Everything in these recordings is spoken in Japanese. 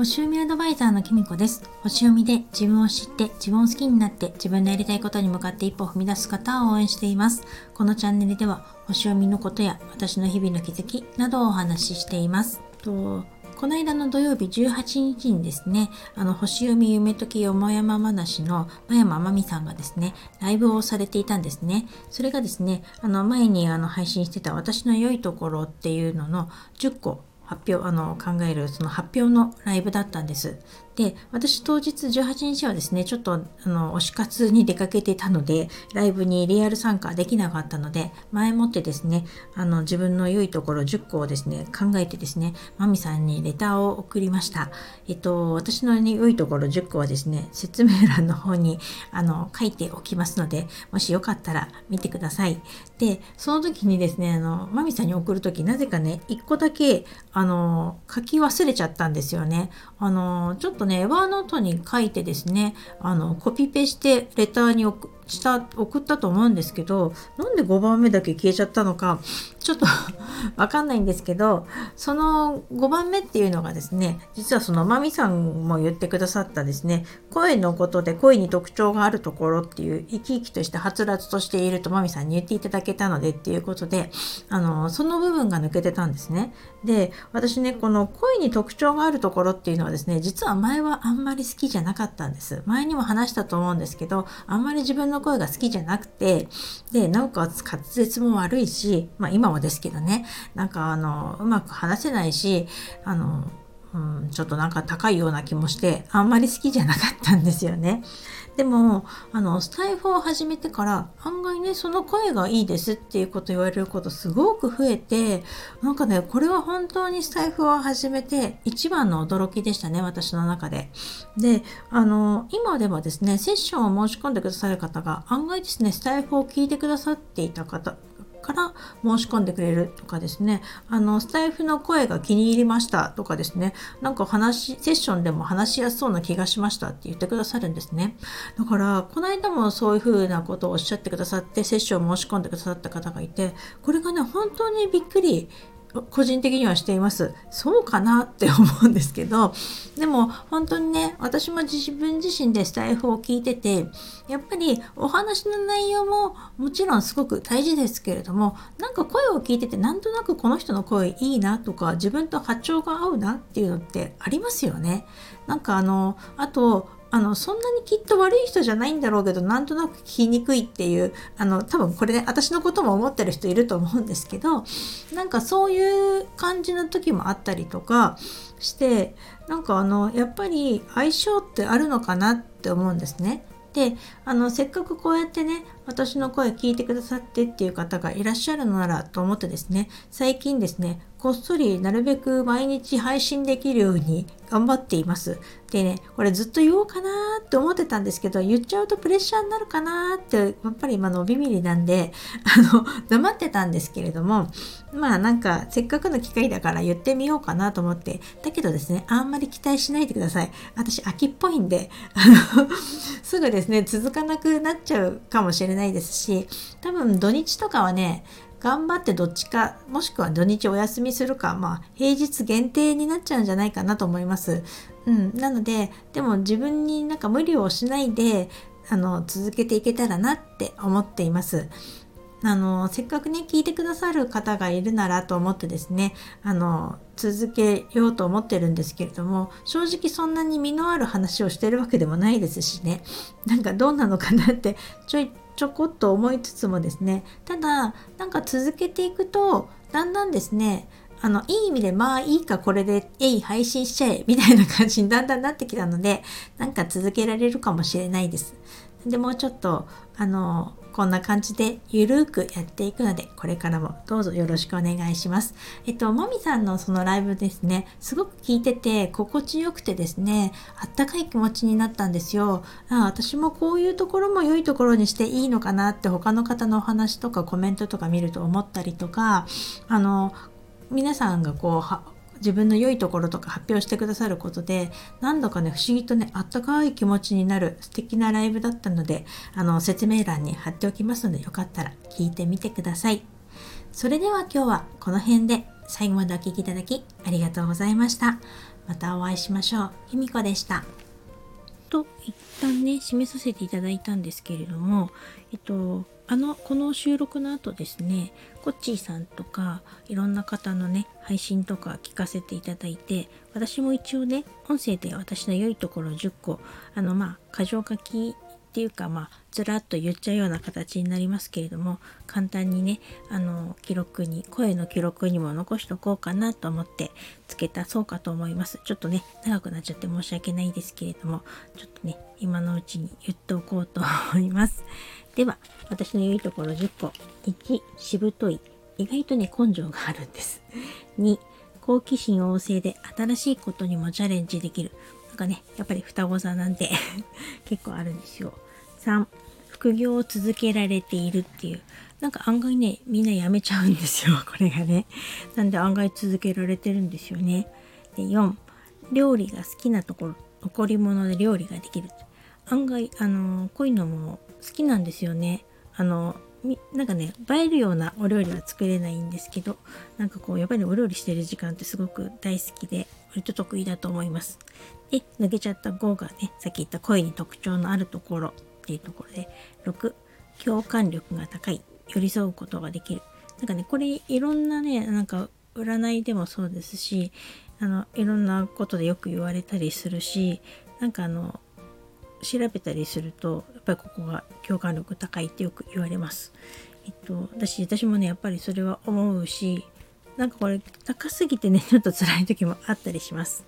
星読みアドバイザーのきみこです。星読みで自分を知って自分を好きになって自分のやりたいことに向かって一歩を踏み出す方を応援しています。このチャンネルでは星読みのことや私の日々の気づきなどをお話ししています。とこの間の土曜日18日にですね、あの、星読み夢解きよもやま話の真山真美さんがですね、ライブをされていたんですね。それがですね、あの、前にあの配信してた私の良いところっていうのの10個発表あの考えるその発表のライブだったんです。で私当日18日はですねちょっとあの推し活に出かけてたのでライブにリアル参加できなかったので前もってですねあの自分の良いところ10個をですね考えてですねマミさんにレターを送りました。えっと私の、ね、良いところ10個はですね説明欄の方にあの書いておきますのでもしよかったら見てください。でその時にですねあのマミさんに送る時なぜかね1個だけあの書き忘れちゃったんですよね。あのちょっとねねエヴァーノートに書いてですねあのコピペしてレターに送した送ったと思うんですけどなんで5番目だけ消えちゃったのかちょっと わかんないんですけどその5番目っていうのがですね実はそのまみさんも言ってくださったですね声のことで声に特徴があるところっていう生き生きとしてはつらつとしているとまみさんに言っていただけたのでっていうことであのその部分が抜けてたんですね。で私ねこの声に特徴があるところっていうのはですね実は前はあんまり好きじゃなかったんです。前にも話したと思うんですけどあんまり自分の声が好きじゃなくてでなおかつ滑舌も悪いしまあ今はですけどねなんかあのうまく話せないしあの、うん、ちょっとなんか高いような気もしてあんまり好きじゃなかったんですよね。でもあのスタイフを始めてから案外ねその声がいいですっていうこと言われることすごく増えてなんかねこれは本当にスタイフを始めて一番の驚きでしたね私の中で。であの今ではですねセッションを申し込んでくださる方が案外ですねスタイフを聞いてくださっていた方から申し込んでくれるとかですね。あのスタイフの声が気に入りましたとかですね。なんか話セッションでも話しやすそうな気がしましたって言ってくださるんですね。だからこの間もそういうふうなことをおっしゃってくださってセッションを申し込んでくださった方がいてこれがね本当にびっくり個人的にはしています。そうかなって思うんですけどでも本当にね私も自分自身でスタイフを聞いててやっぱりお話の内容ももちろんすごく大事ですけれどもなんか声を聞いててなんとなくこの人の声いいなとか自分と波長が合うなっていうのってありますよね。なんかあのあとあのそんなにきっと悪い人じゃないんだろうけどなんとなく聞きにくいっていうあの多分これね私のことも思ってる人いると思うんですけどなんかそういう感じの時もあったりとかしてなんかあのやっぱり相性ってあるのかなって思うんですね。であのせっかくこうやってね私の声聞いてくださってっていう方がいらっしゃるのならと思ってですね最近ですねこっそりなるべく毎日配信できるように頑張っています。でね、これずっと言おうかなって思ってたんですけど、言っちゃうとプレッシャーになるかなって、やっぱり今のビビりなんで、あの、黙ってたんですけれども、まあなんかせっかくの機会だから言ってみようかなと思って、だけどですね、あんまり期待しないでください。私、秋っぽいんで、あの、すぐですね、続かなくなっちゃうかもしれないれないですし、多分土日とかはね、頑張ってどっちかもしくは土日お休みするかまあ平日限定になっちゃうんじゃないかなと思います。うん、なのででも自分になんか無理をしないであの続けていけたらなって思っています。あのせっかくね聞いてくださる方がいるならと思ってですねあの続けようと思ってるんですけれども正直そんなに身のある話をしてるわけでもないですしねなんかどうなのかなってちょいちょこっと思いつつもですねただなんか続けていくとだんだんですねあのいい意味でまあいいかこれでえい配信しちゃえみたいな感じにだんだんなってきたのでなんか続けられるかもしれないです。でもうちょっとあのこんな感じでゆるーくやっていくので、これからもどうぞよろしくお願いします。えっと、もみさんのそのライブですね、すごく聞いてて心地よくてですね、あったかい気持ちになったんですよ。あ私もこういうところも良いところにしていいのかなって他の方のお話とかコメントとか見ると思ったりとか、あの、皆さんがこう自分の良いところとか発表してくださることで何度かね不思議とねあったかい気持ちになる素敵なライブだったのであの説明欄に貼っておきますのでよかったら聞いてみてくださいそれでは今日はこの辺で最後までお聴きいただきありがとうございましたまたお会いしましょう。ひみこでした。と一旦ね締めさせていただいたんですけれどもえっとあのこの収録の後ですねコッチーさんとかいろんな方のね配信とか聞かせていただいて私も一応ね音声で私の良いところ10個あのまあ箇条書きっていうかまあずらっと言っちゃうような形になりますけれども簡単にねあの記録に声の記録にも残しとこうかなと思ってつけたそうかと思います。ちょっとね長くなっちゃって申し訳ないですけれどもちょっとね今のうちに言っておこうと思います。では私の良いところ10個1しぶとい。意外とね根性があるんです。2好奇心旺盛で新しいことにもチャレンジできる。かね、やっぱり双子座なんで 結構あるんですよ。3、副業を続けられているっていう。なんか案外ね、みんな辞めちゃうんですよ、これがね。なんで案外続けられてるんですよね。で、4、料理が好きなところ、残り物で料理ができる。案外、あの、こういうのも好きなんですよね。あの、なんかね映えるようなお料理は作れないんですけどなんかこうやっぱりお料理してる時間ってすごく大好きで割と得意だと思いますで、抜けちゃった5がね、さっき言った声に特徴のあるところっていうところで、6、共感力が高い、寄り添うことができる。なんかね、これいろんなね、なんか占いでもそうですし、あの、いろんなことでよく言われたりするし、なんかあの、調べたりすると、やっぱりここが共感力高いってよく言われます。えっと、私、私もね、やっぱりそれは思うし、なんかこれ高すぎてね、ちょっと辛い時もあったりします。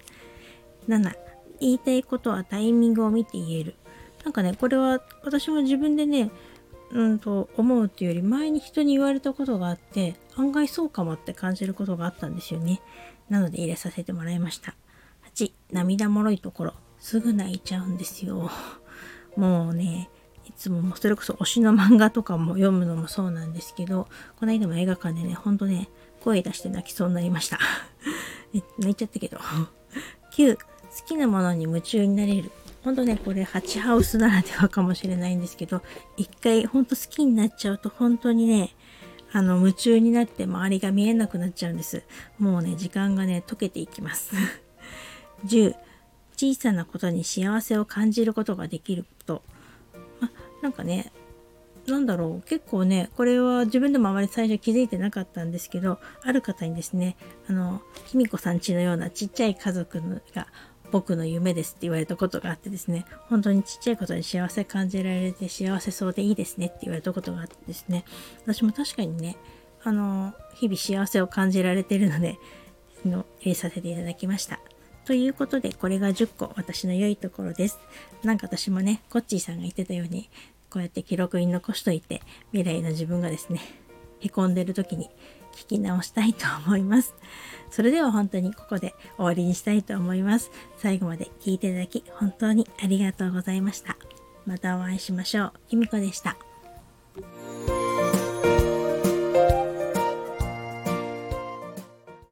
7、言いたいことはタイミングを見て言える。なんかね、これは私も自分でね、うんと思うっていうより前に人に言われたことがあって案外そうかもって感じることがあったんですよね。なので入れさせてもらいました。8、涙もろいところ。すぐ泣いちゃうんですよ。もうね、いつもそれこそ推しの漫画とかも読むのもそうなんですけど、この間も映画館でね、ほんとね、声出して泣きそうになりました。泣いちゃったけど。9、好きなものに夢中になれる。ほんとね、これ、ハチハウスならではかもしれないんですけど、一回ほんと好きになっちゃうと本当にね、あの、夢中になって周りが見えなくなっちゃうんです。もうね、時間がね、溶けていきます。10、小さなことに幸せを感じることができること。なんかね、なんだろう結構ねこれは自分でもあまり最初気づいてなかったんですけどある方にですねあの卑弥呼さんちのようなちっちゃい家族が僕の夢ですって言われたことがあってですね、本当にちっちゃいことに幸せ感じられて幸せそうでいいですねって言われたことがあってですね、私も確かにね、あの、日々幸せを感じられているので、の入れさせていただきました。ということで、これが10個私の良いところです。なんか私もね、コッチーさんが言ってたように、こうやって記録に残しといて、未来の自分がですね、へこんでる時に聞き直したいと思います。それでは本当にここで終わりにしたいと思います。最後まで聞いていただき本当にありがとうございました。またお会いしましょう。きみこでした。